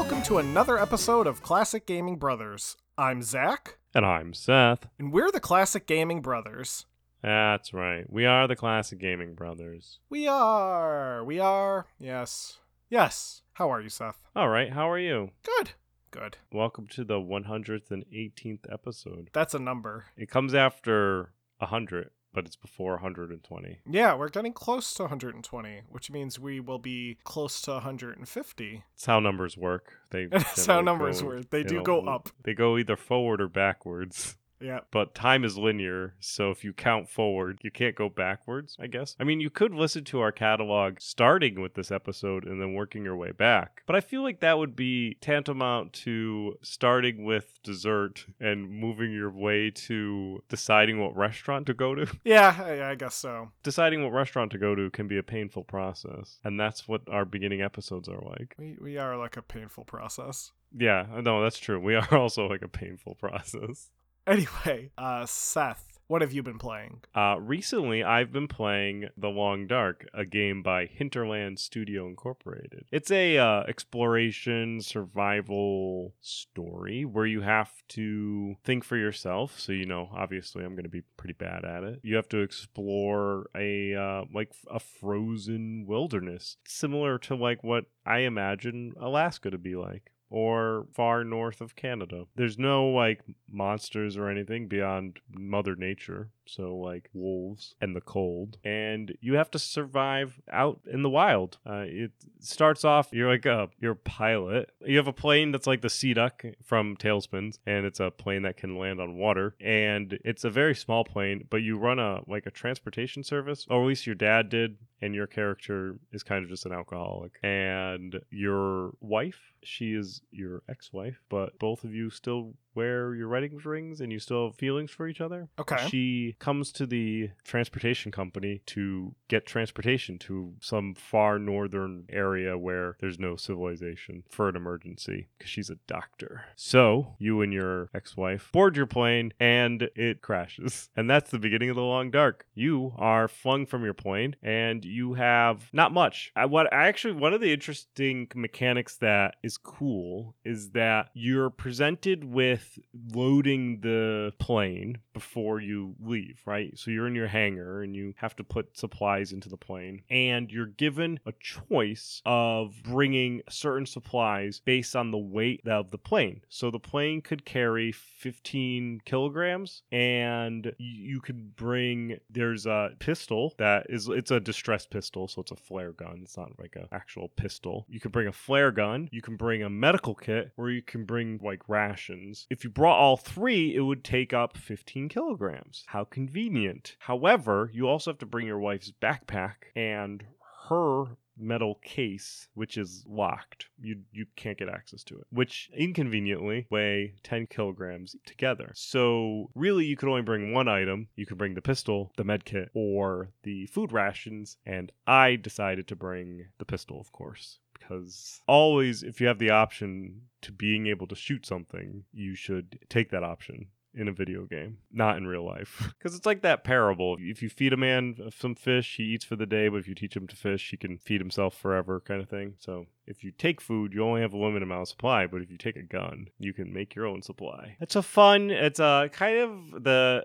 Welcome to another episode of Classic Gaming Brothers. I'm Zach, And I'm Seth. and we're the Classic Gaming Brothers. That's right. We are the Classic Gaming Brothers. We are. We are. Yes. Yes. How are you, Seth? All right, how are you? Good. Good. Welcome to the 118th episode. That's a number. It comes after 100, but it's before 120. Yeah, we're getting close to 120, which means we will be close to 150. That's how numbers work. They That's how numbers go, work. They do know, go up. They go either forward or backwards. Yeah. But time is linear, so if you count forward, you can't go backwards, I guess. I mean, you could listen to our catalog starting with this episode and then working your way back. But I feel like that would be tantamount to starting with dessert and moving your way to deciding what restaurant to go to. Yeah, I, I guess so. deciding what restaurant to go to can be a painful process. And that's what our beginning episodes are like. We, we are like a painful process. Yeah, no, that's true. We are also like a painful process. Anyway, uh, Seth, what have you been playing? Uh, recently, I've been playing The Long Dark, a game by Hinterland Studio Incorporated. It's a uh, exploration survival story where you have to think for yourself. So you know, obviously, I'm going to be pretty bad at it. You have to explore a uh, like a frozen wilderness, similar to like what I imagine Alaska to be like or far north of Canada. There's no like monsters or anything beyond Mother Nature. So like wolves and the cold, and you have to survive out in the wild. Uh, it starts off you're like a you're a pilot. You have a plane that's like the Sea Duck from Tailspins, and it's a plane that can land on water. And it's a very small plane, but you run a like a transportation service, or at least your dad did and your character is kind of just an alcoholic. And your wife, she is your ex wife, but both of you still wear your wedding rings and you still have feelings for each other. Okay. She comes to the transportation company to get transportation to some far northern area where there's no civilization for an emergency because she's a doctor. So you and your ex wife board your plane and it crashes. And that's the beginning of the long dark. You are flung from your plane and you have not much. I, what I actually one of the interesting mechanics that is cool is that you're presented with loading the plane before you leave, right? So you're in your hangar and you have to put supplies into the plane and you're given a choice of bringing certain supplies based on the weight of the plane. So the plane could carry 15 kilograms and you could bring there's a pistol that is it's a distress pistol so it's a flare gun it's not like a actual pistol you can bring a flare gun you can bring a medical kit or you can bring like rations if you brought all three it would take up 15 kilograms. How convenient. However you also have to bring your wife's backpack and her metal case which is locked. You you can't get access to it which inconveniently weigh 10 kilograms together. So really you could only bring one item. You could bring the pistol the med kit or the food rations. And i decided to bring the pistol of course because always if you have the option to being able to shoot something you should take that option in a video game, not in real life. Because it's like that parable. If you feed a man some fish, he eats for the day, but if you teach him to fish, he can feed himself forever, kind of thing. So if you take food, you only have a limited amount of supply, but if you take a gun, you can make your own supply. It's a fun, it's a kind of the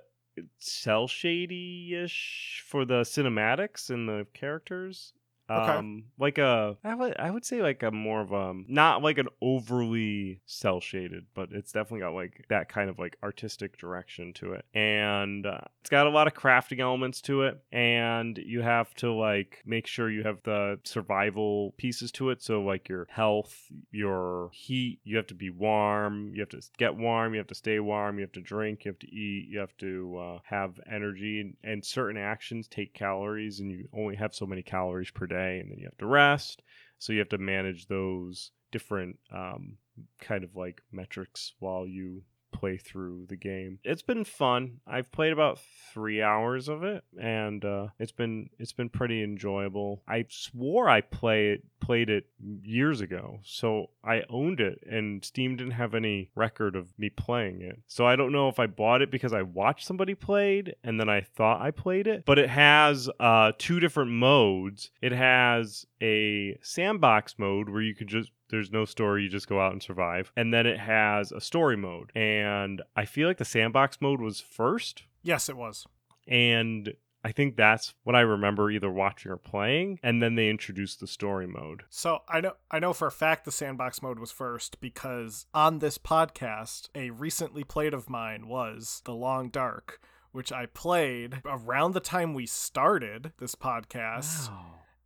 cell shady ish for the cinematics and the characters. Okay. Um, like a, I would, I would say like a more of a, not like an overly cel shaded, but it's definitely got like that kind of like artistic direction to it. And uh, it's got a lot of crafting elements to it. And you have to like make sure you have the survival pieces to it. So like your health, your heat, you have to be warm, you have to get warm, you have to stay warm, you have to drink, you have to eat, you have to uh, have energy, and, and certain actions take calories, and you only have so many calories per day, and then you have to rest. So you have to manage those different um, kind of like metrics while you play through the game. It's been fun. I've played about three hours of it, and uh, it's been it's been pretty enjoyable. I swore I play it played it years ago, so I owned it, and Steam didn't have any record of me playing it. So I don't know if I bought it because I watched somebody played and then I thought I played it. But it has uh, two different modes. It has a sandbox mode where you can just There's no story, you just go out and survive. And then it has a story mode. And I feel like the sandbox mode was first. Yes, it was. And I think that's what I remember either watching or playing, and then they introduced the story mode. So I know I know for a fact the sandbox mode was first because on this podcast, a recently played of mine was The Long Dark, which I played around the time we started this podcast. Wow.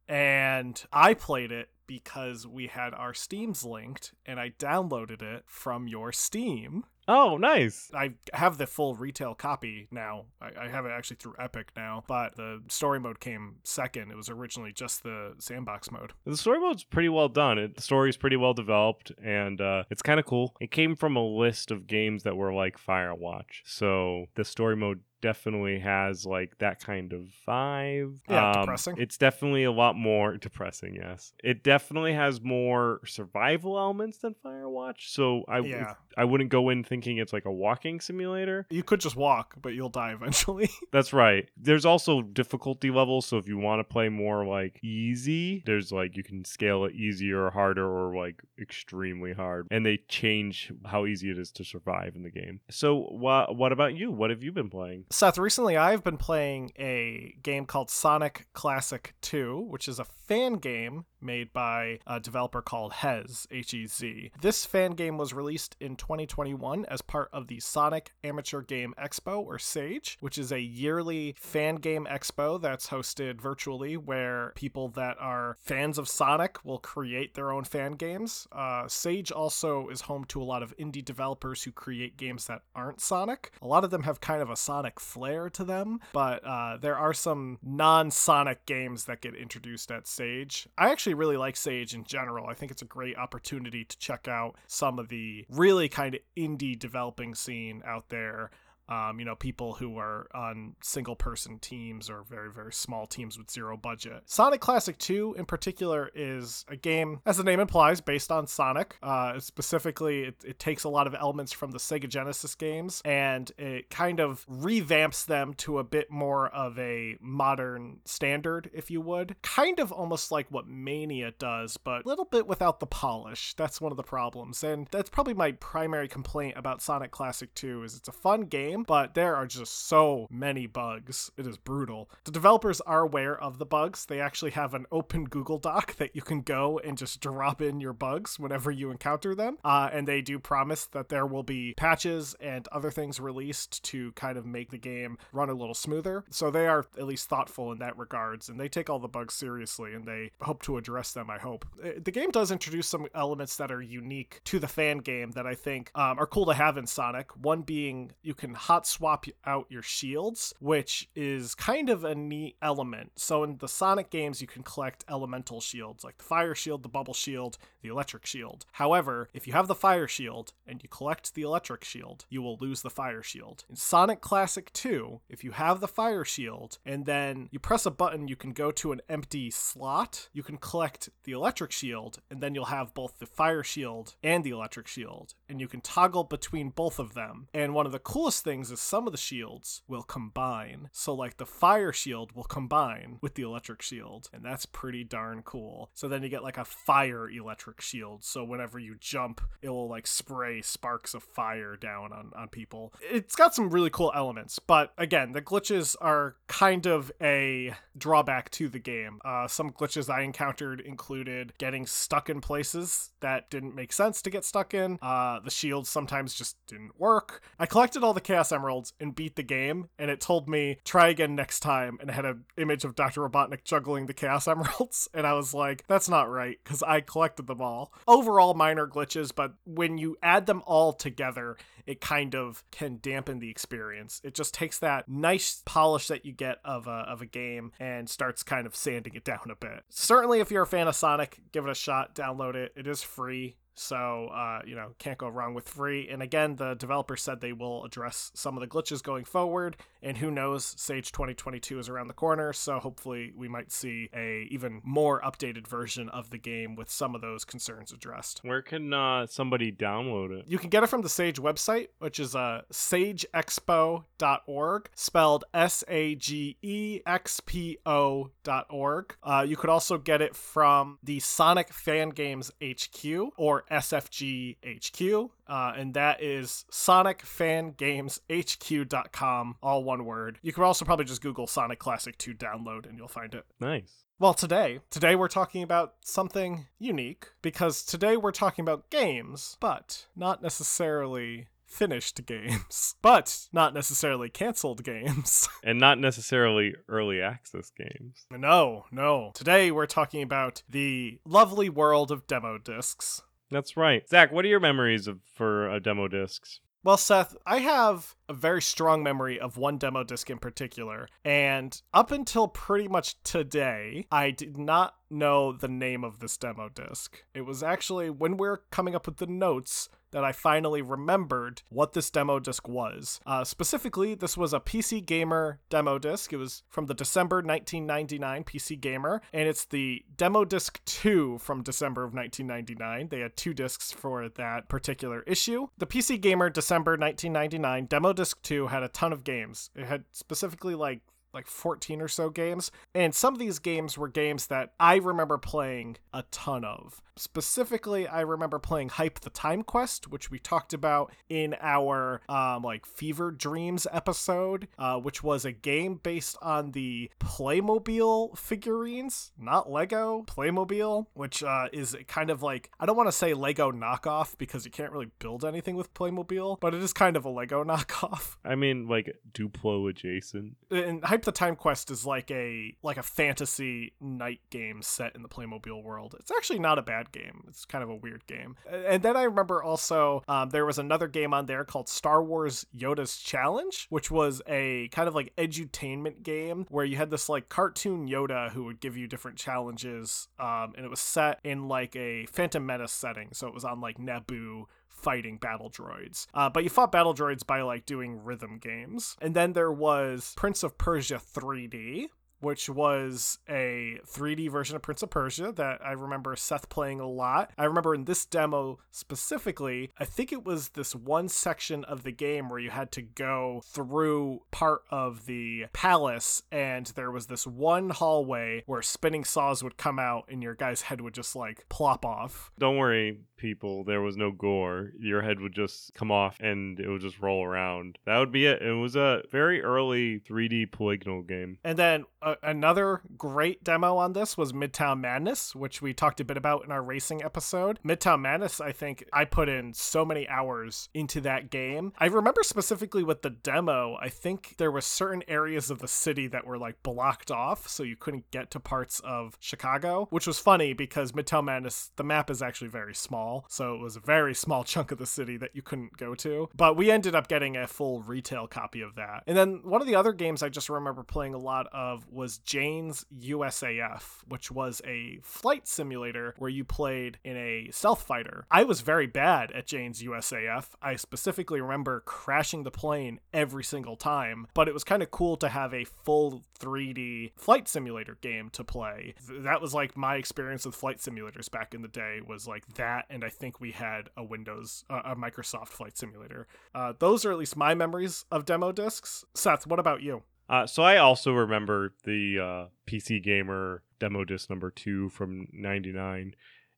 And I played it because we had our Steams linked and I downloaded it from your Steam. Oh, nice. I have the full retail copy now. I, I have it actually through Epic now, but the story mode came second. It was originally just the sandbox mode. The story mode's pretty well done. It, the story's pretty well developed, and uh, it's kind of cool. It came from a list of games that were like Firewatch, so the story mode definitely has like that kind of vibe. Yeah, um, depressing. It's definitely a lot more depressing. Yes, it definitely has more survival elements than Firewatch. So I yeah. I wouldn't go in thinking it's like a walking simulator. You could just walk, but you'll die eventually. That's right. There's also difficulty levels. So if you want to play more like easy, there's like you can scale it easier or harder or like extremely hard, and they change how easy it is to survive in the game. So what what about you? What have you been playing? Seth, recently I've been playing a game called Sonic Classic 2, which is a fan game made by a developer called Hez, H E Z. This fan game was released in 2021 as part of the Sonic Amateur Game Expo, or SAGE, which is a yearly fan game expo that's hosted virtually where people that are fans of Sonic will create their own fan games. Uh, SAGE also is home to a lot of indie developers who create games that aren't Sonic. A lot of them have kind of a Sonic flair to them, but uh, there are some non Sonic games that get introduced at SAGE. I actually really like Sage in general. I think it's a great opportunity to check out some of the really kind of indie developing scene out there um, you know, people who are on single person teams or very, very small teams with zero budget. Sonic Classic 2, in particular, is a game, as the name implies, based on Sonic. Uh, specifically, it, it takes a lot of elements from the Sega Genesis games and it kind of revamps them to a bit more of a modern standard, if you would. Kind of almost like what Mania does, but a little bit without the polish. That's one of the problems. And that's probably my primary complaint about Sonic Classic 2 is it's a fun game game, but there are just so many bugs. It is brutal. The developers are aware of the bugs. They actually have an open Google Doc that you can go and just drop in your bugs whenever you encounter them. Uh, and they do promise that there will be patches and other things released to kind of make the game run a little smoother. So they are at least thoughtful in that regards, and they take all the bugs seriously, and they hope to address them. I hope uh, the game does introduce some elements that are unique to the fan game that I think um, are cool to have in Sonic. One being you can hot swap out your shields, which is kind of a neat element. So in the Sonic games, you can collect elemental shields like the fire shield, the bubble shield, the electric shield. However, if you have the fire shield and you collect the electric shield, you will lose the fire shield. In Sonic Classic 2, if you have the fire shield and then you press a button, you can go to an empty slot, you can collect the electric shield, and then you'll have both the fire shield and the electric shield. And you can toggle between both of them. And one of the coolest things things is some of the shields will combine. So, like the fire shield will combine with the electric shield, and that's pretty darn cool. So then you get like a fire electric shield. So whenever you jump, it will like spray sparks of fire down on, on people. It's got some really cool elements, but again, the glitches are kind of a drawback to the game. Uh, some glitches I encountered included getting stuck in places that didn't make sense to get stuck in. Uh, the shields sometimes just didn't work. I collected all the chaos Chaos Emeralds and beat the game, and it told me try again next time, and had an image of Dr. Robotnik juggling the Chaos Emeralds, and I was like, that's not right because I collected them all. Overall, minor glitches, but when you add them all together, it kind of can dampen the experience. It just takes that nice polish that you get of a, of a game and starts kind of sanding it down a bit. Certainly, if you're a fan of Sonic, give it a shot, download it. It is free So, uh, you know, can't go wrong with free. And again, the developer said they will address some of the glitches going forward. And who knows, Sage 2022 is around the corner. So hopefully we might see a even more updated version of the game with some of those concerns addressed. Where can uh, somebody download it? You can get it from the Sage website, which is uh, sageexpo.org, spelled S A G E X P O.org. Uh, you could also get it from the Sonic Fan Games HQ or SFG HQ, uh, and that is sonicfangameshq.com, all one word. You can also probably just Google Sonic Classic 2 download and you'll find it. Nice. Well, today, today we're talking about something unique because today we're talking about games, but not necessarily finished games, but not necessarily canceled games. And not necessarily early access games. no, no. Today we're talking about the lovely world of demo discs. That's right. Zach, what are your memories of for uh, demo discs? Well, Seth, I have a very strong memory of one demo disc in particular. And up until pretty much today, I did not know the name of this demo disc. It was actually when we are coming up with the notes that I finally remembered what this demo disc was. Uh, specifically, this was a PC Gamer demo disc. It was from the December 1999 PC Gamer, and it's the demo disc 2 from December of 1999. They had two discs for that particular issue. The PC Gamer December 1999 demo disc 2 had a ton of games. It had specifically like like 14 or so games. And some of these games were games that I remember playing a ton of. Specifically, I remember playing Hype the Time Quest, which we talked about in our um, like Fever Dreams episode, uh, which was a game based on the Playmobil figurines, not Lego, Playmobil, which uh, is kind of like, I don't want to say Lego knockoff because you can't really build anything with Playmobil, but it is kind of a Lego knockoff. I mean, like Duplo adjacent. And Hype the Time Quest is like a like a fantasy knight game set in the Playmobil world. It's actually not a bad game. It's kind of a weird game. And then I remember also um, there was another game on there called Star Wars Yoda's Challenge, which was a kind of like edutainment game where you had this like cartoon Yoda who would give you different challenges, um, and it was set in like a Phantom Menace setting. So it was on like Naboo fighting battle droids. Uh, but you fought battle droids by like doing rhythm games. And then there was Prince of Persia 3D, which was a 3D version of Prince of Persia that I remember Seth playing a lot. I remember in this demo specifically, I think it was this one section of the game where you had to go through part of the palace, and there was this one hallway where spinning saws would come out and your guy's head would just like plop off. Don't worry, people, there was no gore. Your head would just come off and it would just roll around. That would be it. It was a very early 3D polygonal game. And then another great demo on this was Midtown Madness, which we talked a bit about in our racing episode. Midtown Madness, I think I put in so many hours into that game. I remember specifically with the demo, I think there were certain areas of the city that were like blocked off, so you couldn't get to parts of Chicago, which was funny because Midtown Madness, the map is actually very small, so it was a very small chunk of the city that you couldn't go to. But we ended up getting a full retail copy of that. And then one of the other games I just remember playing a lot of was Jane's USAF, which was a flight simulator where you played in a stealth fighter. I was very bad at Jane's USAF. I specifically remember crashing the plane every single time, but it was kind of cool to have a full 3D flight simulator game to play. That was like my experience with flight simulators back in the day was like that and I think we had a Windows uh, a Microsoft flight simulator. Uh, those are at least my memories of demo discs. Seth, what about you? Uh, so I also remember the uh, PC Gamer demo disc number two from '99,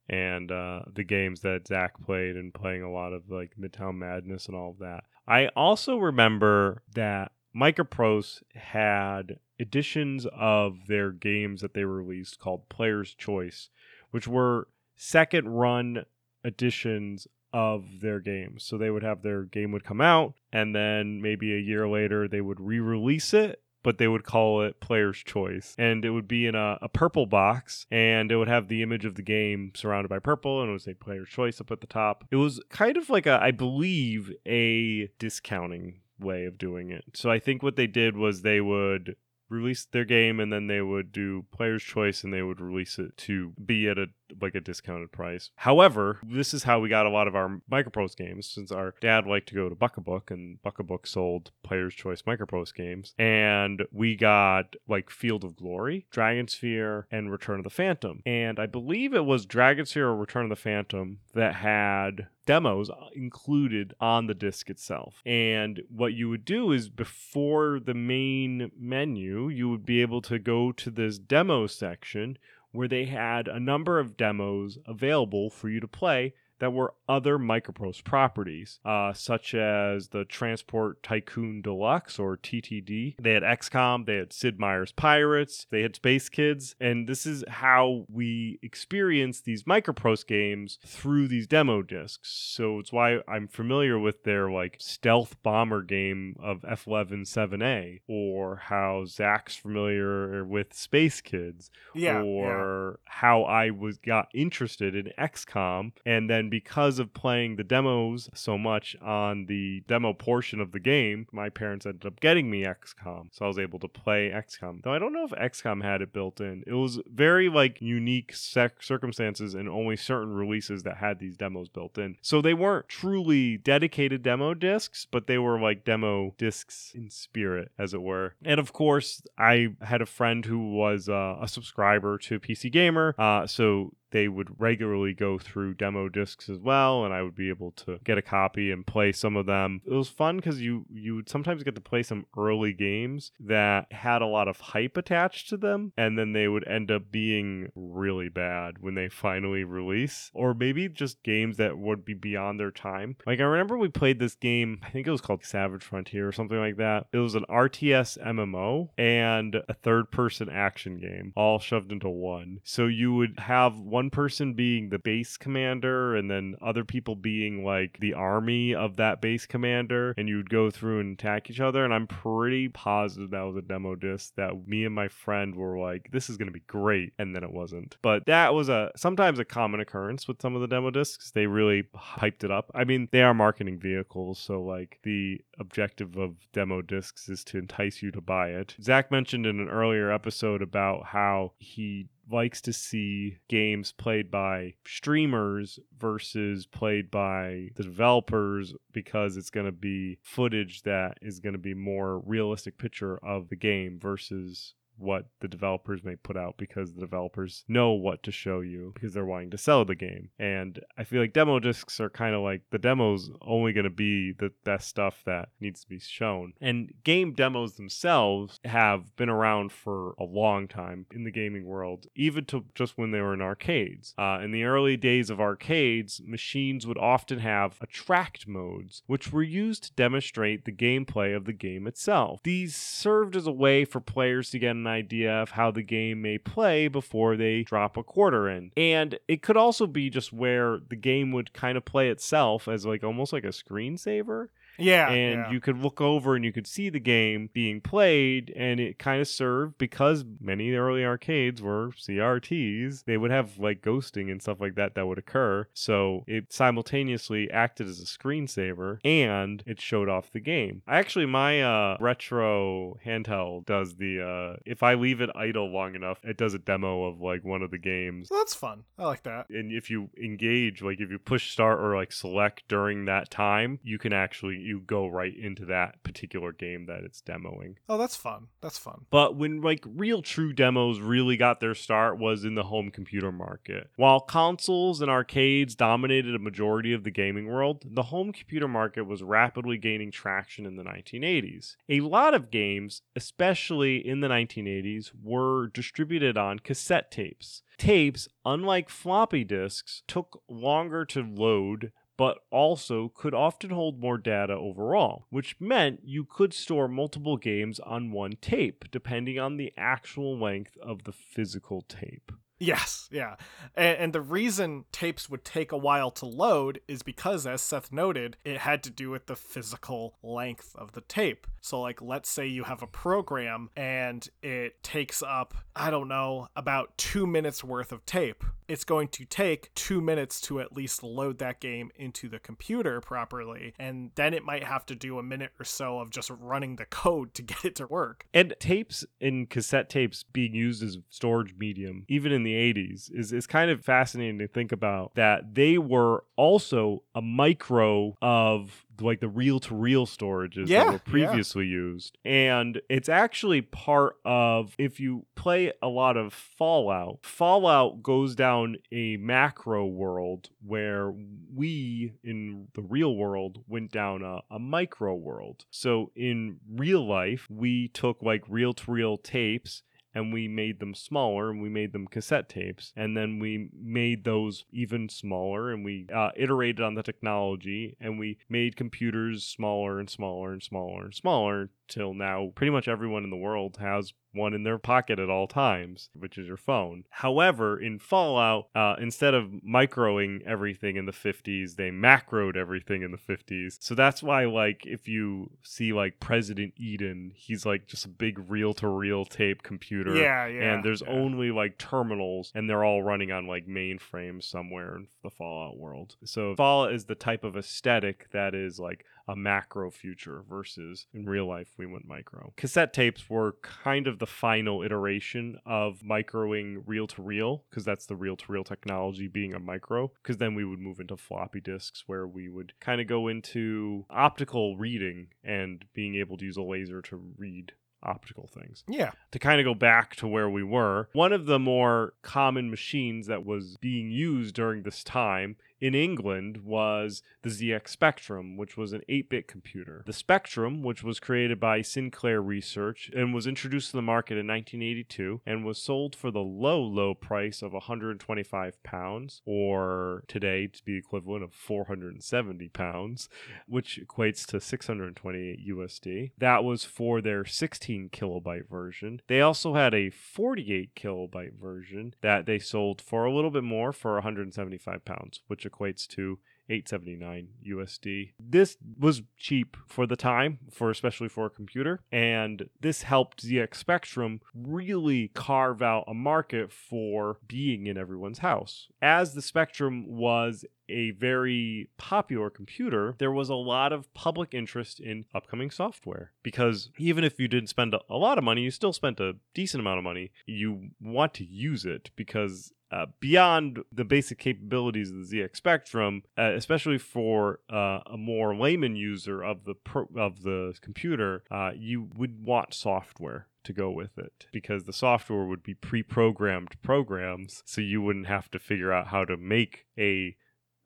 and uh, the games that Zach played, and playing a lot of like Midtown Madness and all of that. I also remember that Microprose had editions of their games that they released called Player's Choice, which were second run editions of their games. So they would have their game would come out and then maybe a year later they would re-release it but they would call it player's choice. And it would be in a, a, purple box and it would have the image of the game surrounded by purple and it would say player's choice up at the top. It was kind of like a i believe a discounting way of doing it. So i think what they did was they would release their game and then they would do player's choice and they would release it to be at a like a discounted price. However, this is how we got a lot of our Microprose games since our dad liked to go to Buckabook and Buckabook sold Player's Choice Microprose games. And we got like Field of Glory, Dragonsphere, and Return of the Phantom. And I believe it was Dragonsphere or Return of the Phantom that had demos uh, included on the disc itself. And what you would do is before the main menu, you would be able to go to this demo section where they had a number of demos available for you to play that were other Microprose properties, uh, such as the Transport Tycoon Deluxe or TTD. They had XCOM, they had Sid Meier's Pirates, they had Space Kids, and this is how we experience these Microprose games through these demo discs. So it's why I'm familiar with their like stealth bomber game of F-117A, or how Zach's familiar with Space Kids, Yeah. or how I was got interested in XCOM and then because of playing the demos so much on the demo portion of the game, my parents ended up getting me XCOM. So I was able to play XCOM. Though I don't know if XCOM had it built in. It was very like unique sec- circumstances and only certain releases that had these demos built in. So they weren't truly dedicated demo discs, but they were like demo discs in spirit, as it were. And of course, I had a friend who was uh, a subscriber to PC Gamer. Uh, so they would regularly go through demo discs as well and i would be able to get a copy and play some of them. It was fun because you you would sometimes get to play some early games that had a lot of hype attached to them and then they would end up being really bad when they finally release or maybe just games that would be beyond their time. Like i remember we played this game i think it was called savage frontier or something like that. It was an rts mmo and a third person action game all shoved into one. So you would have one person being the base commander and then other people being like the army of that base commander and you would go through and attack each other and i'm pretty positive that was a demo disc that me and my friend were like this is going to be great and then it wasn't. But that was a sometimes a common occurrence with some of the demo discs they really hyped it up. I mean they are marketing vehicles so like the objective of demo discs is to entice you to buy it. Zach mentioned in an earlier episode about how he likes to see games played by streamers versus played by the developers because it's going to be footage that is going to be more realistic picture of the game versus what the developers may put out because the developers know what to show you because they're wanting to sell the game. And I feel like demo discs are kind of like the demo's only going to be the best stuff that needs to be shown. And game demos themselves have been around for a long time in the gaming world, even to just when they were in arcades. Uh, in the early days of arcades, machines would often have attract modes, which were used to demonstrate the gameplay of the game itself. These served as a way for players to get an idea of how the game may play before they drop a quarter in. And it could also be just where the game would kind of play itself as like almost like a screensaver Yeah. and yeah. you could look over and you could see the game being played and it kind of served because many early arcades were CRTs they would have like ghosting and stuff like that that would occur so it simultaneously acted as a screensaver and it showed off the game actually my uh retro handheld does the uh if I leave it idle long enough it does a demo of like one of the games So that's fun. I like that. and if you engage like if you push start or like select during that time you can actually you go right into that particular game that it's demoing Oh, that's fun. That's fun. but when like real true demos really got their start was in the home computer market while consoles and arcades dominated a majority of the gaming world the home computer market was rapidly gaining traction in the 1980s a lot of games especially in the 1980s were distributed on cassette tapes tapes unlike floppy disks took longer to load but also could often hold more data overall, which meant you could store multiple games on one tape, depending on the actual length of the physical tape. Yes, yeah. And, and the reason tapes would take a while to load is because, as Seth noted, it had to do with the physical length of the tape. So, like, let's say you have a program and it takes up, I don't know, about two minutes worth of tape. It's going to take two minutes to at least load that game into the computer properly. And then it might have to do a minute or so of just running the code to get it to work. And tapes and cassette tapes being used as storage medium, even in the 80s, is, is kind of fascinating to think about that they were also a micro of like the reel to reel storages Yeah, that were yeah. previously used. And it's actually part of if you play a lot of Fallout, Fallout goes down a macro world where we in the real world went down a, a micro world. So in real life, we took like reel to reel tapes and we made them smaller and we made them cassette tapes and then we made those even smaller and we uh, iterated on the technology and we made computers smaller and smaller and smaller and smaller till now pretty much everyone in the world has one in their pocket at all times, which is your phone. However, in Fallout, uh, instead of microing everything in the 50s, they macroed everything in the 50s. So that's why, like, if you see like President Eden, he's like just a big reel to reel tape computer. Yeah, yeah. And there's yeah. only like terminals, and they're all running on like mainframes somewhere in the Fallout world. So Fallout is the type of aesthetic that is like a macro future versus in real life we went micro. Cassette tapes were kind of the final iteration of microing reel to reel because that's the reel to reel technology being a micro because then we would move into floppy disks where we would kind of go into optical reading and being able to use a laser to read optical things Yeah. to kind of go back to where we were, one of the more common machines that was being used during this time in England was the ZX Spectrum, which was an 8 bit computer. The Spectrum, which was created by Sinclair Research and was introduced to the market in 1982 and was sold for the low, low price of 125 pounds, or today to be equivalent of 470 pounds, which equates to 628 USD. That was for their 16 kilobyte version. They also had a 48 kilobyte version that they sold for a little bit more for 175 pounds, which equates to 879 USD. This was cheap for the time, for especially for a computer, and this helped ZX Spectrum really carve out a market for being in everyone's house. As the Spectrum was a very popular computer, there was a lot of public interest in upcoming software because even if you didn't spend a, lot of money, you still spent a decent amount of money. You want to use it because uh, beyond the basic capabilities of the ZX Spectrum, uh, especially for uh, a more layman user of the pro- of the computer, uh, you would want software to go with it because the software would be pre-programmed programs, so you wouldn't have to figure out how to make a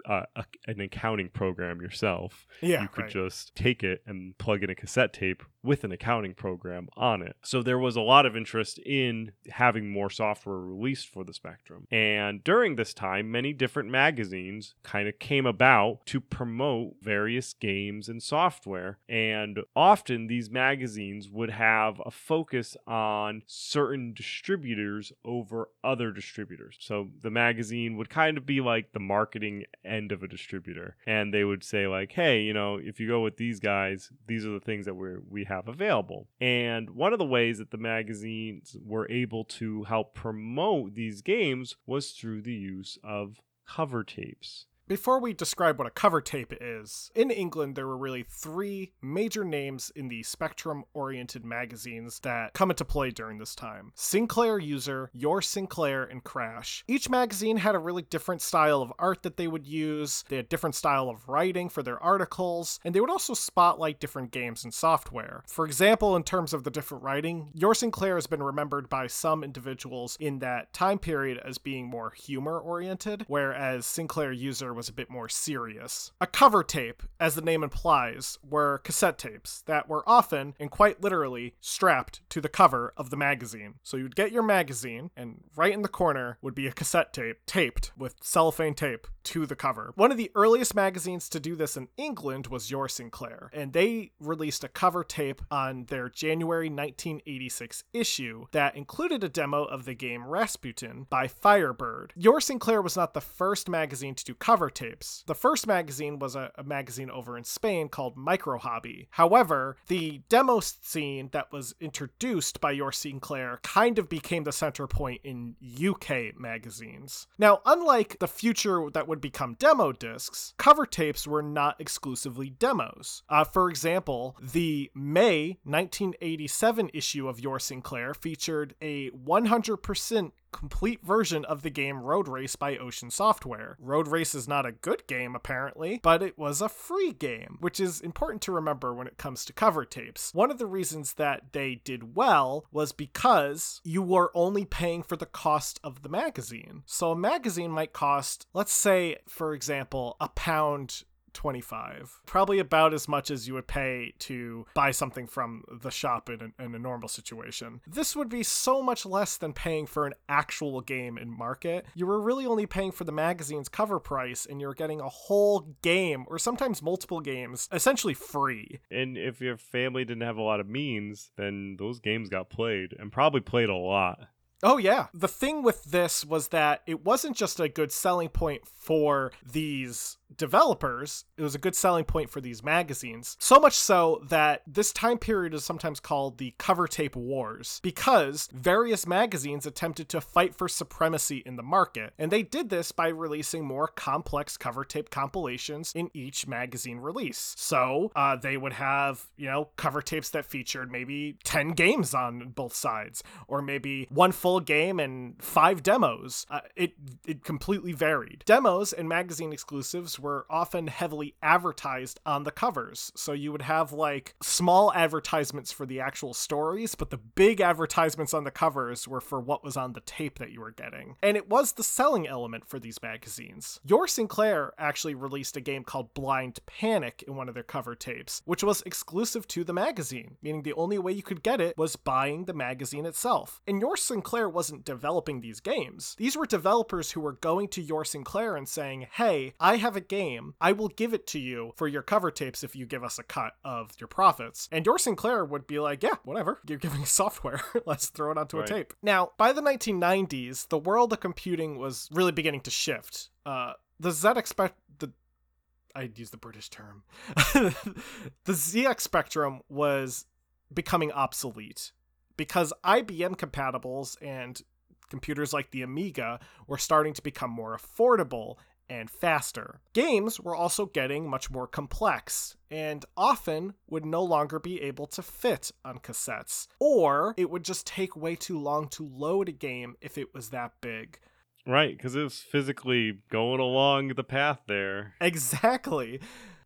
uh, a, an accounting program yourself. Yeah. you could right. just take it and plug in a cassette tape with an accounting program on it. So there was a lot of interest in having more software released for the Spectrum. And during this time, many different magazines kind of came about to promote various games and software. And often these magazines would have a focus on certain distributors over other distributors. So the magazine would kind of be like the marketing end of a distributor. And they would say, like, hey, you know, if you go with these guys, these are the things that we're, we have available. And one of the ways that the magazines were able to help promote these games was through the use of cover tapes. Before we describe what a cover tape is, in England there were really three major names in the Spectrum oriented magazines that come into play during this time Sinclair User, Your Sinclair, and Crash. Each magazine had a really different style of art that they would use, they had different style of writing for their articles, and they would also spotlight different games and software. For example, in terms of the different writing, Your Sinclair has been remembered by some individuals in that time period as being more humor oriented, whereas Sinclair User was a bit more serious. A cover tape, as the name implies, were cassette tapes that were often, and quite literally, strapped to the cover of the magazine. So you'd get your magazine, and right in the corner would be a cassette tape taped with cellophane tape to the cover. One of the earliest magazines to do this in England was Your Sinclair, and they released a cover tape on their January 1986 issue that included a demo of the game Rasputin by Firebird. Your Sinclair was not the first magazine to do cover cover tapes. The first magazine was a, a magazine over in Spain called MicroHobby. However, the demo scene that was introduced by Your Sinclair kind of became the center point in UK magazines. Now, unlike the future that would become demo discs, cover tapes were not exclusively demos. Uh, for example, the May 1987 issue of Your Sinclair featured a 100% complete version of the game Road Race by Ocean Software. Road Race is not a good game, apparently, but it was a free game, which is important to remember when it comes to cover tapes. One of the reasons that they did well was because you were only paying for the cost of the magazine. So a magazine might cost, let's say, for example, a pound 25 probably about as much as you would pay to buy something from the shop in a, in a normal situation this would be so much less than paying for an actual game in market you were really only paying for the magazine's cover price and you're getting a whole game or sometimes multiple games essentially free And if your family didn't have a lot of means, then those games got played and probably played a lot. Oh, yeah. The thing with this was that it wasn't just a good selling point for these developers, it was a good selling point for these magazines. So much so that this time period is sometimes called the cover tape wars because various magazines attempted to fight for supremacy in the market. And they did this by releasing more complex cover tape compilations in each magazine release. So uh, they would have, you know, cover tapes that featured maybe 10 games on both sides, or maybe one full game and five demos. Uh, it, it completely varied. Demos and magazine exclusives were often heavily advertised on the covers. So you would have like small advertisements for the actual stories, but the big advertisements on the covers were for what was on the tape that you were getting. And it was the selling element for these magazines. Your Sinclair actually released a game called Blind Panic in one of their cover tapes, which was exclusive to the magazine, meaning the only way you could get it was buying the magazine itself. And Your Sinclair wasn't developing these games. These were developers who were going to Your Sinclair and saying, hey, I have a game. I will give it to you for your cover tapes if you give us a cut of your profits. And your Sinclair would be like, yeah, whatever. You're giving us software. Let's throw it onto Right. a tape. Now, by the 1990s, the world of computing was really beginning to shift. Uh, the ZX Spec- the I'd use the British term. the ZX Spectrum was becoming obsolete because IBM compatibles and computers like the Amiga were starting to become more affordable and faster. Games were also getting much more complex and often would no longer be able to fit on cassettes, or it would just take way too long to load a game if it was that big. Right, because it was physically going along the path there. Exactly.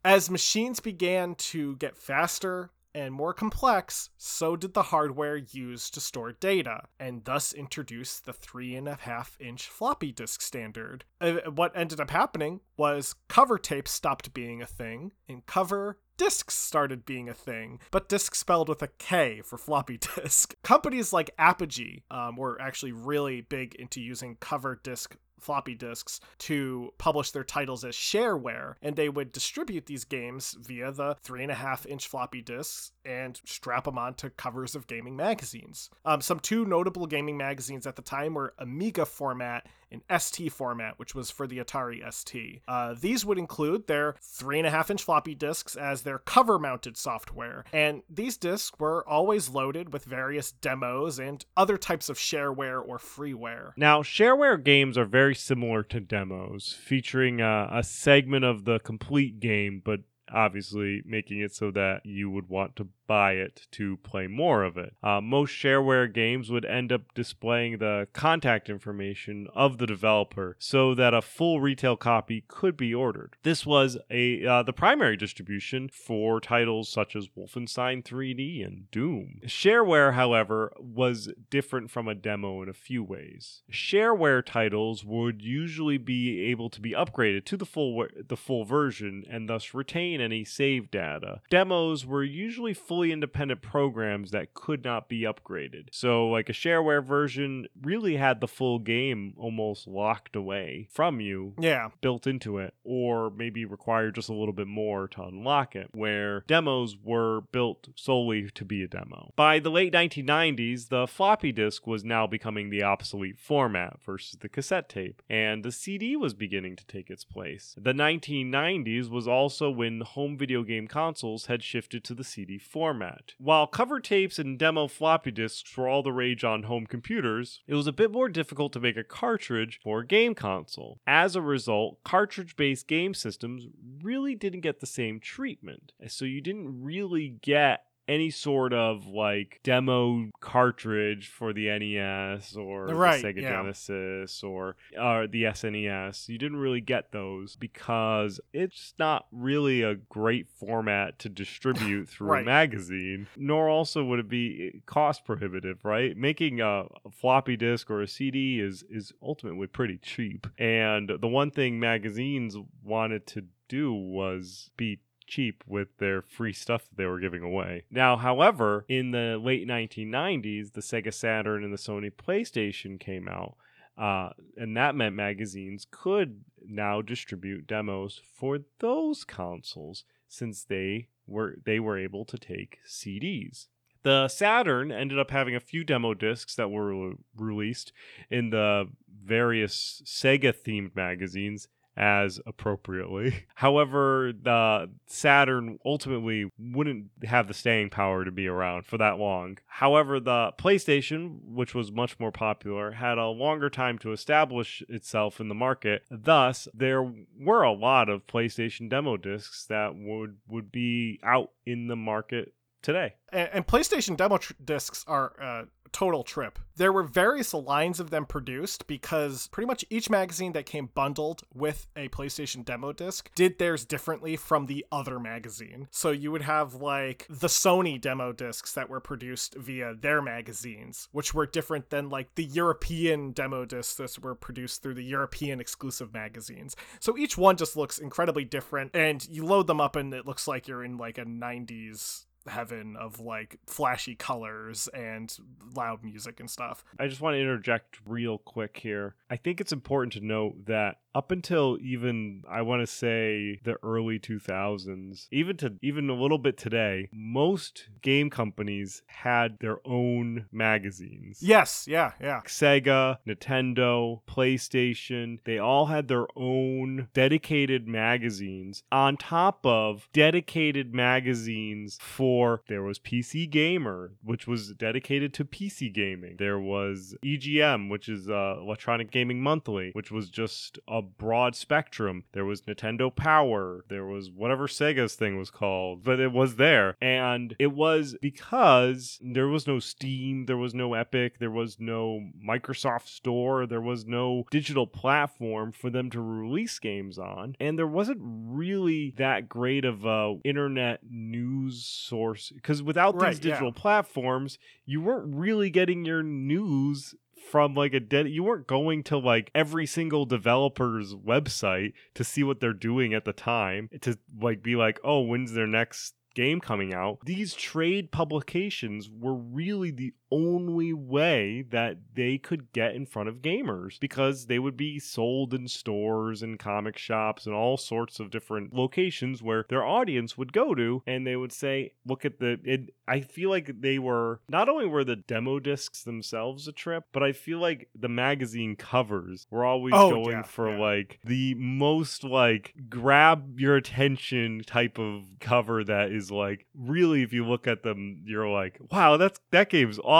As machines began to get faster and more complex, so did the hardware used to store data, and thus introduced the three and a half inch floppy disk standard. Uh, what ended up happening was cover tape stopped being a thing, and cover discs started being a thing, but disc spelled with a K for floppy disk. Companies like Apogee um, were actually really big into using cover disk floppy disks to publish their titles as shareware, and they would distribute these games via the three and a half inch floppy disks and strap them onto covers of gaming magazines. Um, some two notable gaming magazines at the time were Amiga format and ST format, which was for the Atari ST. Uh, these would include their three and a half inch floppy disks as their cover mounted software, and these disks were always loaded with various demos and other types of shareware or freeware. Now, shareware games are very similar to demos, featuring uh, a segment of the complete game, but obviously making it so that you would want to buy it to play more of it. Uh, most shareware games would end up displaying the contact information of the developer so that a full retail copy could be ordered. This was a uh, the primary distribution for titles such as Wolfenstein 3D and Doom. Shareware, however, was different from a demo in a few ways. Shareware titles would usually be able to be upgraded to the full the full version and thus retain any save data. Demos were usually fully independent programs that could not be upgraded. So, like a shareware version really had the full game almost locked away from you Yeah. built into it, or maybe required just a little bit more to unlock it, where demos were built solely to be a demo. By the late 1990s, the floppy disk was now becoming the obsolete format versus the cassette tape, and the CD was beginning to take its place. The 1990s was also when home video game consoles had shifted to the CD format. While cover tapes and demo floppy disks were all the rage on home computers, it was a bit more difficult to make a cartridge for a game console. As a result, cartridge based game systems really didn't get the same treatment. So you didn't really get any sort of like demo cartridge for the NES or Right, the Sega yeah. Genesis or uh, the SNES. You didn't really get those because it's not really a great format to distribute through Right. a magazine, nor also would it be cost prohibitive, right? Making a, a floppy disk or a CD is is ultimately pretty cheap. And the one thing magazines wanted to do was be cheap with their free stuff that they were giving away. Now, however, in the late 1990s, the Sega Saturn and the Sony PlayStation came out. Uh, and that meant magazines could now distribute demos for those consoles since they were they were able to take CDs. The Saturn ended up having a few demo discs that were re- released in the various Sega themed magazines as appropriately. However, the Saturn ultimately wouldn't have the staying power to be around for that long. However, the PlayStation, which was much more popular, had a longer time to establish itself in the market. Thus, there were a lot of PlayStation demo discs that would would be out in the market today. And, PlayStation demo tr- discs are a total trip. There were various lines of them produced because pretty much each magazine that came bundled with a PlayStation demo disc did theirs differently from the other magazine. So you would have like the Sony demo discs that were produced via their magazines, which were different than like the European demo discs that were produced through the European exclusive magazines. So each one just looks incredibly different and you load them up and it looks like you're in like a 90s heaven of like flashy colors and loud music and stuff. I just want to interject real quick here. I think it's important to note that up until even I want to say the early 2000s, even to even a little bit today, most game companies had their own magazines. Yes, yeah, yeah. Sega, Nintendo, PlayStation, they all had their own dedicated magazines on top of dedicated magazines for there was PC Gamer, which was dedicated to PC gaming. There was EGM, which is uh, Electronic Gaming Monthly, which was just a broad spectrum. There was Nintendo Power, there was whatever Sega's thing was called, but it was there. And it was because there was no Steam, there was no Epic, there was no Microsoft Store, there was no digital platform for them to release games on. And there wasn't really that great of a internet news source because without Right, these yeah. digital platforms, you weren't really getting your news from like a dead you weren't going to like every single developer's website to see what they're doing at the time to like be like oh when's their next game coming out these trade publications were really the only way that they could get in front of gamers because they would be sold in stores and comic shops and all sorts of different locations where their audience would go to and they would say look at the it, i feel like they were not only were the demo discs themselves a trip but i feel like the magazine covers were always Oh, going yeah, for yeah. like the most like grab your attention type of cover that is like really if you look at them you're like wow that's that game's awesome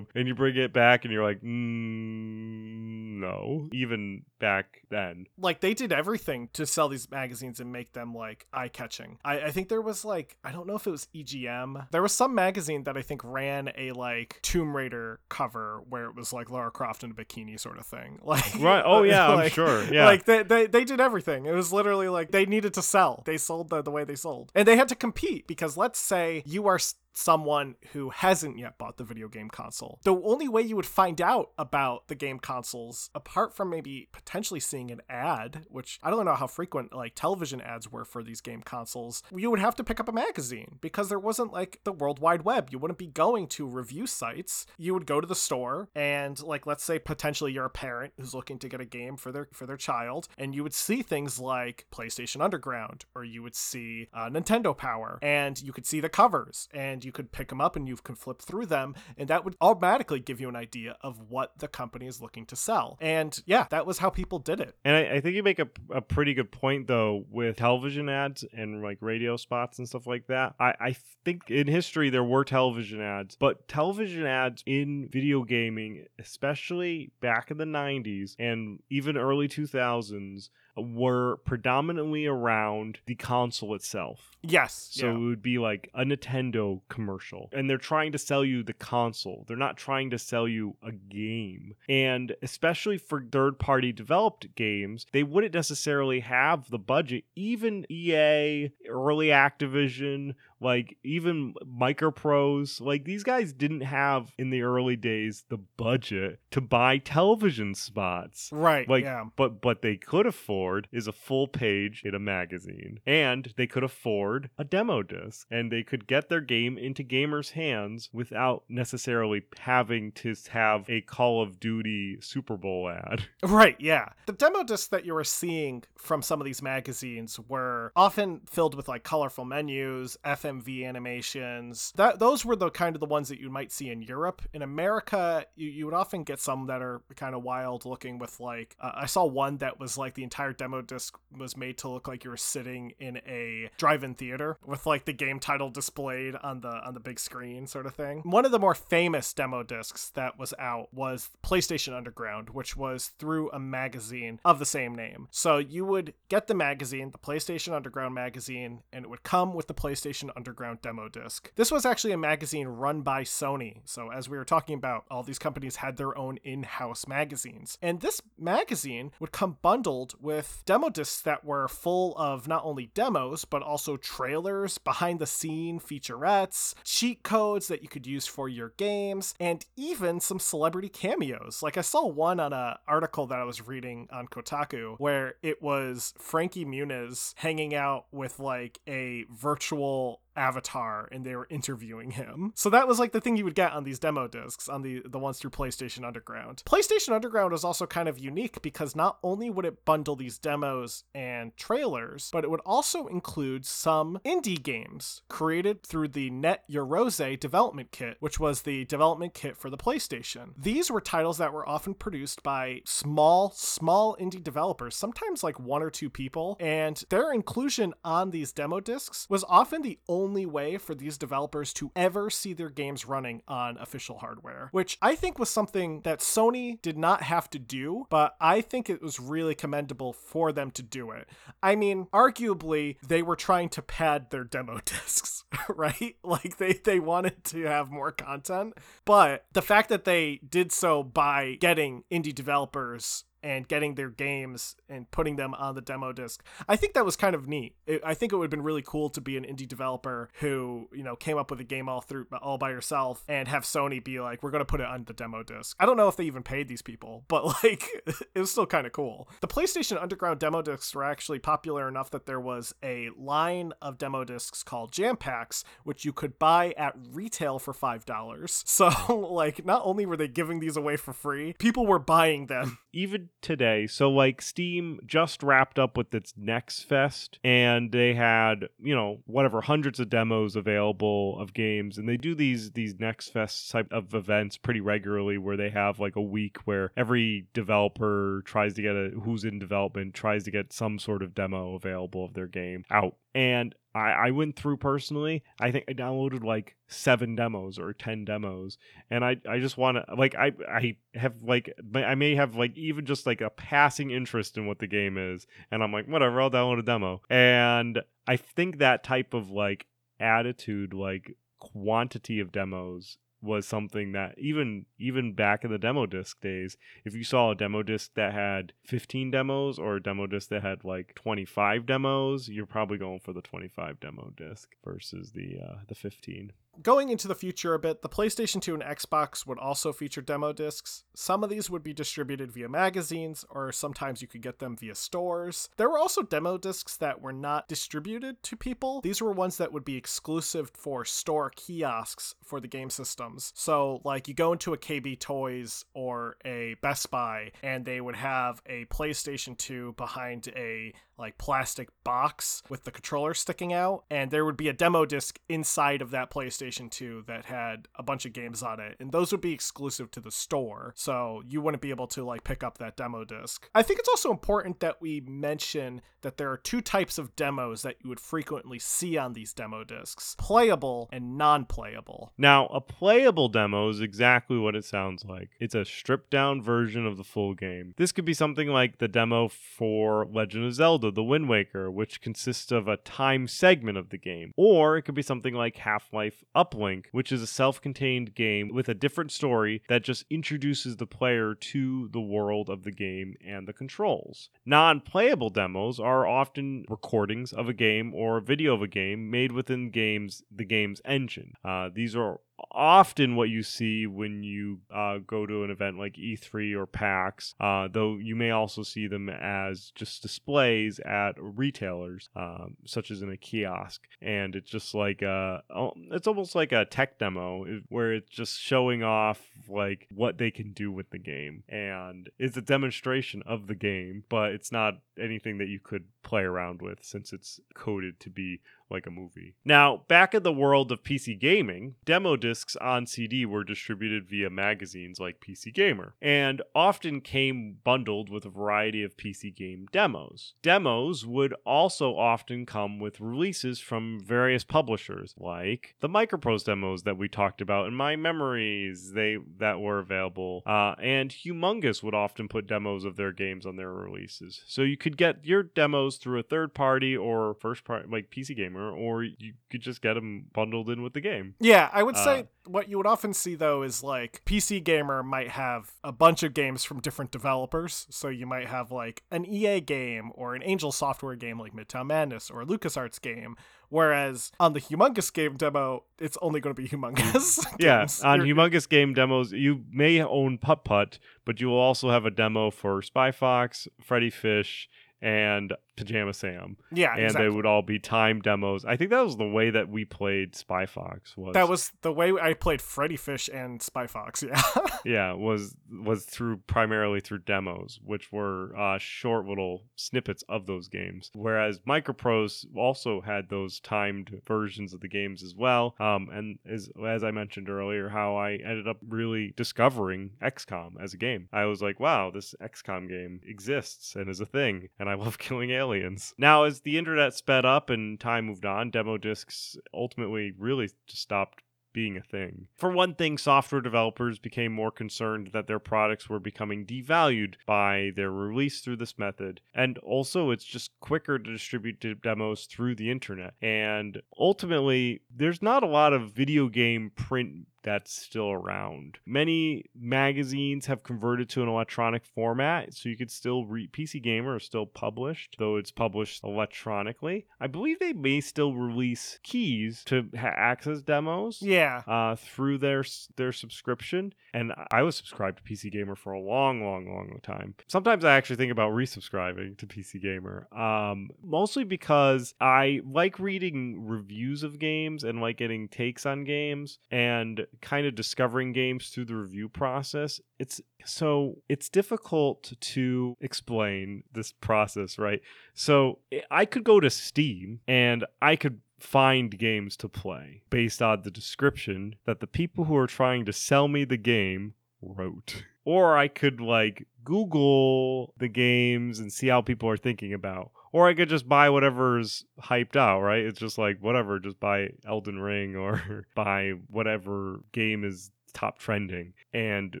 and you bring it back and you're like mm, no even back then Like they did everything to sell these magazines and make them like eye catching. I, I think there was like I don't know if it was EGM. There was some magazine that I think ran a like Tomb Raider cover where it was like Lara Croft in a bikini sort of thing. Like right oh yeah i'm sure yeah Like they, they they did everything. It was literally like they needed to sell. They sold the, the way they sold. And they had to compete because let's say you are s- someone who hasn't yet bought the video game console. The only way you would find out about the game consoles, apart from maybe potentially seeing an ad, which I don't know how frequent like television ads were for these game consoles, you would have to pick up a magazine because there wasn't like the World Wide Web. You wouldn't be going to review sites. You would go to the store and like let's say potentially you're a parent who's looking to get a game for their for their child, and you would see things like PlayStation Underground or you would see uh, Nintendo Power, and you could see the covers and you could pick them up and you can flip through them, and that would automatically give you an idea of what the company is looking to sell. And yeah, that was how people did it. And I, I think you make a, a pretty good point though with television ads and like radio spots and stuff like that. I, I think in history there were television ads, but television ads in video gaming, especially back in the 90s and even early 2000s, were predominantly around the console itself. Yes. So yeah. it would be like a Nintendo commercial. And they're trying to sell you the console. They're not trying to sell you a game. And especially for third party developed games, they wouldn't necessarily have the budget. Even EA, early Activision, like even Microprose, like these guys didn't have in the early days the budget to buy television spots. Right. Like yeah. but but they could afford is a full page in a magazine. And they could afford a demo disc. And they could get their game into gamers' hands without necessarily having to have a Call of Duty Super Bowl ad. Right, yeah. The demo discs that you were seeing from some of these magazines were often filled with like colorful menus, FMV animations. That those were the kind of the ones that you might see in Europe. In America, you, you would often get some that are kind of wild looking with like uh, I saw one that was like the entire demo disc was made to look like you were sitting in a drive-in theater with like the game title displayed on the on the big screen sort of thing. One of the more famous demo discs that was out was PlayStation Underground, which was through a magazine of the same name. So you would get the magazine, the PlayStation Underground magazine, and it would come with the PlayStation Underground demo disc. This was actually a magazine run by Sony. So as we were talking about, all these companies had their own in-house magazines. And this magazine would come bundled with demo discs that were full of not only demos, but also trailers, behind the scene featurettes, cheat codes that you could use for your games, and even some celebrity cameos. Like I saw one on an article that I was reading on Kotaku where it was Frankie Muniz hanging out with like a virtual avatar and they were interviewing him. So that was like the thing you would get on these demo discs on the the ones through PlayStation Underground. PlayStation Underground is also kind of unique because not only would it bundle these demos and trailers, but it would also include some indie games created through the Net Yaroze development kit, which was the development kit for the PlayStation. These were titles that were often produced by small small indie developers, sometimes like one or two people, and their inclusion on these demo discs was often the only only way for these developers to ever see their games running on official hardware, which I think was something that Sony did not have to do, but I think it was really commendable for them to do it. I mean, arguably, they were trying to pad their demo discs, right? Like they, they wanted to have more content, but the fact that they did so by getting indie developers and getting their games and putting them on the demo disc. I think that was kind of neat. It, I think it would have been really cool to be an indie developer who, you know, came up with a game all through all by yourself and have Sony be like, "We're going to put it on the demo disc." I don't know if they even paid these people, but like it was still kind of cool. The PlayStation Underground demo discs were actually popular enough that there was a line of demo discs called Jam Packs, which you could buy at retail for $5. So, like not only were they giving these away for free, people were buying them. Even today. So like Steam just wrapped up with its Next Fest and they had, you know, whatever hundreds of demos available of games and they do these these Next Fest type of events pretty regularly where they have like a week where every developer tries to get a who's in development tries to get some sort of demo available of their game out. And I, I went through personally. I think I downloaded like seven demos or ten demos, and I I just want to like I I have like I may have like even just like a passing interest in what the game is, and I'm like whatever, I'll download a demo. And I think that type of like attitude, like quantity of demos was something that even even back in the demo disc days if you saw a demo disc that had 15 demos or a demo disc that had like 25 demos you're probably going for the 25 demo disc versus the uh, the 15 Going into the future a bit, the PlayStation 2 and Xbox would also feature demo discs. Some of these would be distributed via magazines, or sometimes you could get them via stores. There were also demo discs that were not distributed to people. These were ones that would be exclusive for store kiosks for the game systems. So, like, you go into a KB Toys or a Best Buy, and they would have a PlayStation 2 behind a like plastic box with the controller sticking out and there would be a demo disc inside of that PlayStation 2 that had a bunch of games on it and those would be exclusive to the store so you wouldn't be able to like pick up that demo disc. I think it's also important that we mention that there are two types of demos that you would frequently see on these demo discs, playable and non-playable. Now, a playable demo is exactly what it sounds like. It's a stripped down version of the full game. This could be something like the demo for Legend of Zelda Zelda The Wind Waker, which consists of a time segment of the game. Or it could be something like Half Life Uplink, which is a self contained game with a different story that just introduces the player to the world of the game and the controls. Non playable demos are often recordings of a game or a video of a game made within games the game's engine. Uh, these are often what you see when you uh, go to an event like E3 or PAX, uh, though you may also see them as just displays at retailers, um, such as in a kiosk. And it's just like a, oh, it's almost like a tech demo where it's just showing off like what they can do with the game. And it's a demonstration of the game, but it's not anything that you could play around with since it's coded to be like a movie. Now, back in the world of PC gaming, demo discs on CD were distributed via magazines like PC Gamer and often came bundled with a variety of PC game demos. Demos would also often come with releases from various publishers like the Microprose demos that we talked about in my memories they that were available uh, and Humongous would often put demos of their games on their releases. So you could get your demos through a third party or first party like PC Gamer gamer, or you could just get them bundled in with the game. Yeah, I would say uh, what you would often see though is like PC Gamer might have a bunch of games from different developers. So you might have like an EA game or an Angel Software game like Midtown Madness or a LucasArts game. Whereas on the Humongous game demo, it's only going to be Humongous. yeah, on You're, Humongous game demos, you may own Putt Putt, but you will also have a demo for Spy Fox, Freddy Fish, and Pajama Sam. Yeah, and exactly. they would all be time demos. I think that was the way that we played Spy Fox. Was that was the way I played Freddy Fish and Spy Fox? Yeah, yeah, was was through primarily through demos, which were uh, short little snippets of those games. Whereas Microprose also had those timed versions of the games as well. Um, and as as I mentioned earlier, how I ended up really discovering XCOM as a game. I was like, wow, this XCOM game exists and is a thing, and I love killing aliens aliens. Now, as the internet sped up and time moved on, demo discs ultimately really just stopped being a thing. For one thing, software developers became more concerned that their products were becoming devalued by their release through this method. And also, it's just quicker to distribute demos through the internet. And ultimately, there's not a lot of video game print that's still around. Many magazines have converted to an electronic format, so you could still read PC Gamer is still published, though it's published electronically. I believe they may still release keys to ha- access demos. Yeah. Uh, through their their subscription, and I was subscribed to PC Gamer for a long, long, long time. Sometimes I actually think about resubscribing to PC Gamer, um, mostly because I like reading reviews of games and like getting takes on games and kind of discovering games through the review process it's so it's difficult to explain this process right? So eh, i could go to steam and i could find games to play based on the description that the people who are trying to sell me the game wrote. Or i could like google the games and see how people are thinking about or I could just buy whatever's hyped out, right? It's just like whatever, just buy Elden Ring or buy whatever game is top trending and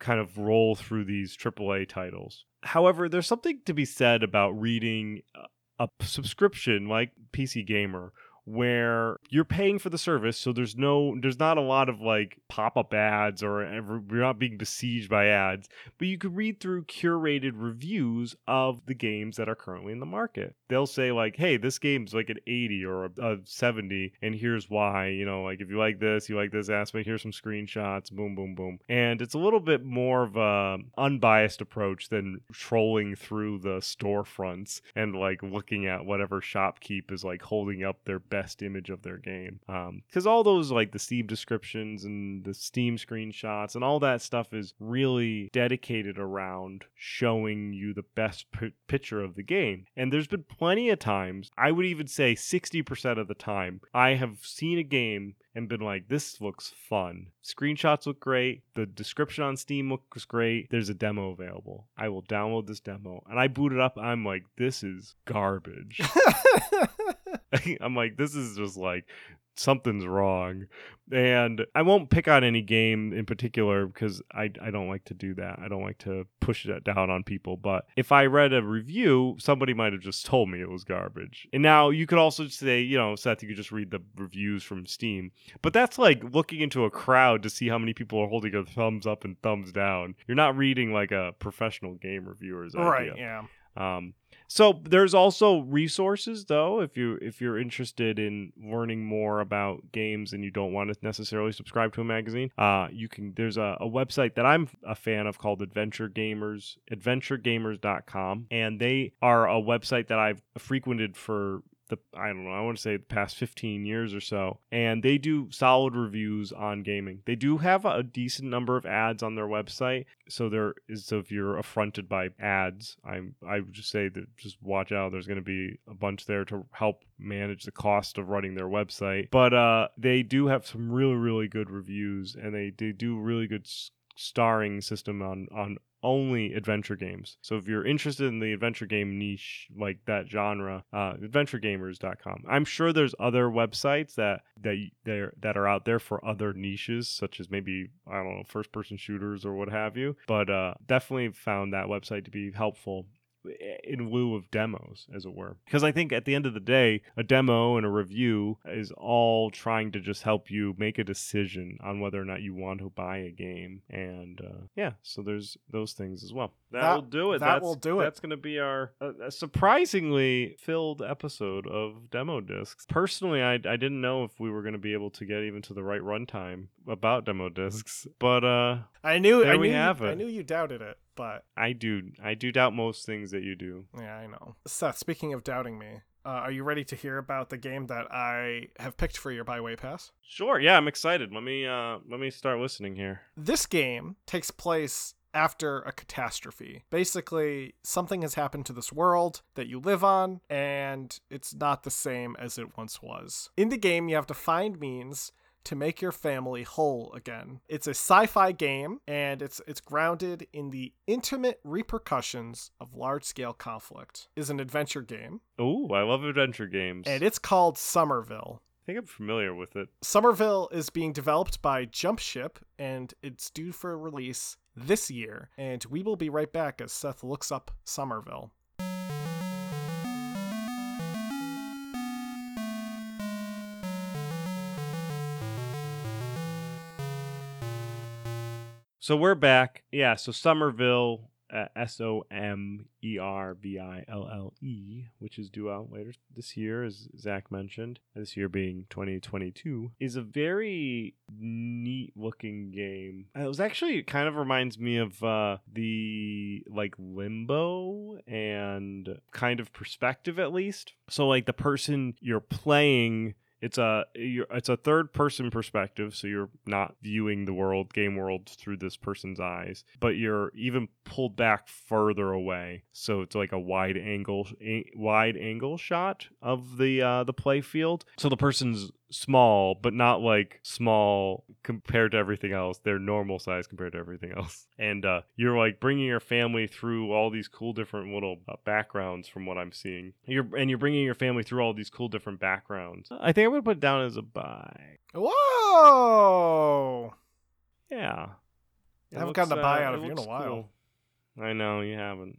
kind of roll through these AAA titles. However, there's something to be said about reading a subscription like PC Gamer where you're paying for the service, so there's no, there's not a lot of like pop up ads or you're not being besieged by ads, but you could read through curated reviews of the games that are currently in the market. They'll say like, "Hey, this game's like an 80 or a, a 70, and here's why." You know, like if you like this, you like this aspect. Here's some screenshots. Boom, boom, boom. And it's a little bit more of a unbiased approach than trolling through the storefronts and like looking at whatever shopkeep is like holding up their best image of their game. Um, because all those like the Steam descriptions and the Steam screenshots and all that stuff is really dedicated around showing you the best p- picture of the game. And there's been plenty of times, I would even say 60% of the time, I have seen a game and been like, this looks fun. Screenshots look great. The description on Steam looks great. There's a demo available. I will download this demo. And I boot it up. I'm like, this is garbage. I'm like, this is just like something's wrong. And I won't pick on any game in particular because I, I don't like to do that. I don't like to push that down on people. But if I read a review, somebody might have just told me it was garbage. And now you could also say, you know, Seth, you could just read the reviews from Steam. But that's like looking into a crowd to see how many people are holding a thumbs up and thumbs down. You're not reading like a professional game reviewer's right, idea. yeah. Um, so there's also resources though if you if you're interested in learning more about games and you don't want to necessarily subscribe to a magazine. Uh, you can there's a, a website that I'm a fan of called Adventure Gamers adventuregamers.com and they are a website that I've frequented for the I don't know, I want to say the past 15 years or so. And they do solid reviews on gaming. They do have a decent number of ads on their website. So there is so if you're affronted by ads, I I would just say that just watch out. There's going to be a bunch there to help manage the cost of running their website. But uh they do have some really really good reviews and they they do really good starring system on on only adventure games. So if you're interested in the adventure game niche, like that genre, uh, adventuregamers.com. I'm sure there's other websites that that there that are out there for other niches, such as maybe I don't know first person shooters or what have you. But uh, definitely found that website to be helpful in lieu of demos, as it were. Because I think at the end of the day, a demo and a review is all trying to just help you make a decision on whether or not you want to buy a game. And uh, yeah, so there's those things as well. That, That- will do it. that that's, will do it. That's going to be our uh, surprisingly filled episode of demo discs. Personally, I, I didn't know if we were going to be able to get even to the right runtime about demo discs, but uh, I knew There I we knew have you, I knew you doubted it, but I do I do doubt most things that you do. yeah, I know. Seth, speaking of doubting me, uh, are you ready to hear about the game that I have picked for your Byway Pass? Sure, yeah, I'm excited. Let me uh let me start listening here. This game takes place after a catastrophe. Basically, something has happened to this world that you live on, and it's not the same as it once was. In the game, you have to find means to make your family whole again. It's a sci-fi game and it's it's grounded in the intimate repercussions of large-scale conflict. Is an adventure game Oh, I love adventure games. and it's called Somerville. I think I'm familiar with it. Somerville is being developed by Jumpship and it's due for release this year. And we will be right back as Seth looks up Somerville. So we're back. Yeah, so Somerville, uh, S O M E R V I L L E, which is due out later this year, as Zach mentioned, this year being 2022, is a very neat looking game. Uh, It was actually, it kind of reminds me of uh, the like limbo and kind of perspective, at least. So, like, the person you're playing it's a it's a third person perspective so you're not viewing the world game world through this person's eyes but you're even pulled back further away so it's like a wide angle a, wide angle shot of the uh the play field. So the person's small but not like small compared to everything else. They're normal size compared to everything else. And uh you're like bringing your family through all these cool different little uh, backgrounds from what i'm seeing. You're and you're bringing your family through all these cool different backgrounds. I think i'm gonna put it down as a buy. Whoa! yeah. I haven't gotten a buy out of you in a while. i know you haven't.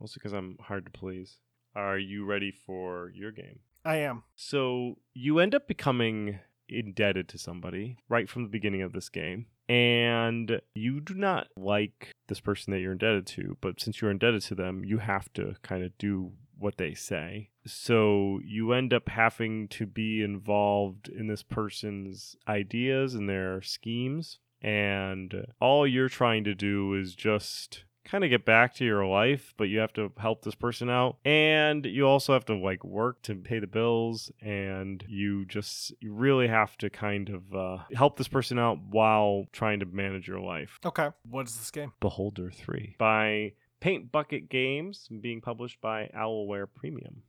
Mostly because i'm hard to please. Are you ready for your game I am. So you end up becoming indebted to somebody right from the beginning of this game. And you do not like this person that you're indebted to, but since you're indebted to them, you have to kind of do what they say. So you end up having to be involved in this person's ideas and their schemes. And all you're trying to do is just kind of get back to your life, but you have to help this person out. And you also have to like work to pay the bills. And you just you really have to kind of uh, help this person out while trying to manage your life. Okay. What is this game? Beholder 3 by Paint Bucket Games, being published by Alawar Premium.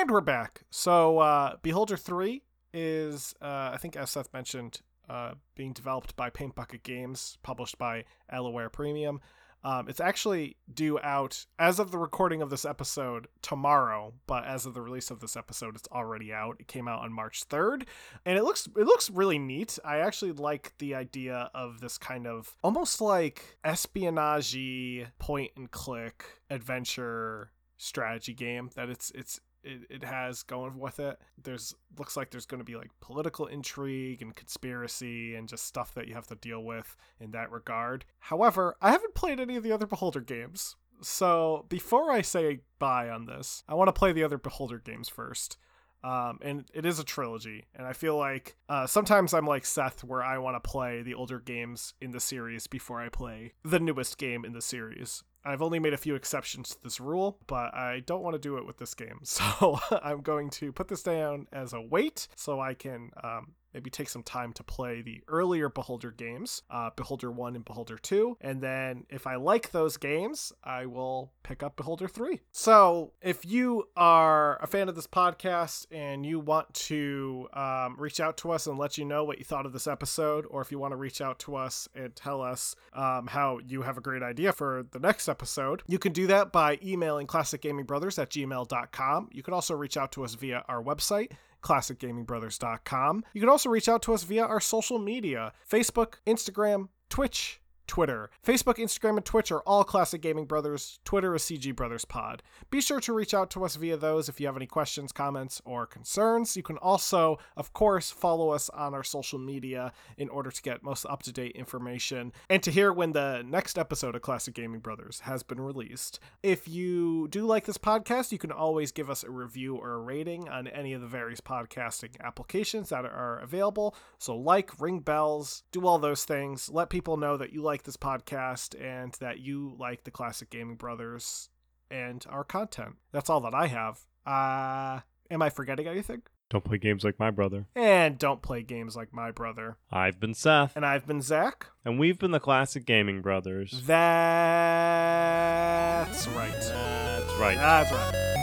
And we're back. So, uh, Beholder 3 is, uh, I think, as Seth mentioned, uh, being developed by Paint Bucket Games, published by Alawar Premium. Um, it's actually due out as of the recording of this episode tomorrow, but as of the release of this episode, it's already out. It came out on March third, and it looks it looks really neat. I actually like the idea of this kind of almost like espionage point and click adventure strategy game that it's it's it, it has going with it. There's looks like there's going to be like political intrigue and conspiracy and just stuff that you have to deal with in that regard. However, I haven't played any of the other Beholder games. So before I say buy on this, I want to play the other Beholder games first. Um, and it is a trilogy, and I feel like uh, sometimes I'm like Seth, where I want to play the older games in the series before I play the newest game in the series. I've only made a few exceptions to this rule, but I don't want to do it with this game. So I'm going to put this down as a wait so I can um, maybe take some time to play the earlier Beholder games, uh, Beholder 1 and Beholder 2. And then if I like those games, I will pick up Beholder 3. So if you are a fan of this podcast and you want to um, reach out to us and let you know what you thought of this episode, or if you want to reach out to us and tell us um, how you have a great idea for the next episode, you can do that by emailing classicgamingbrothers at gmail.com. You can also reach out to us via our website classicgamingbrothers.com. You can also reach out to us via our social media Facebook, Instagram, Twitch, Twitter. Facebook, Instagram, and Twitch are all Classic Gaming Brothers. Twitter is CG Brothers Pod. Be sure to reach out to us via those if you have any questions, comments, or concerns. You can also, of course, follow us on our social media in order to get most up to date information and to hear when the next episode of Classic Gaming Brothers has been released. If you do like this podcast, you can always give us a review or a rating on any of the various podcasting applications that are available. So, like, ring bells, do all those things. Let people know that you like this podcast and that you like the Classic Gaming Brothers and our content. That's all that I have. Uh, am I forgetting anything? Don't play games like my brother. And don't play games like my brother. I've been Seth. And I've been Zach. And we've been the Classic Gaming Brothers. That's right. That's right. That's right.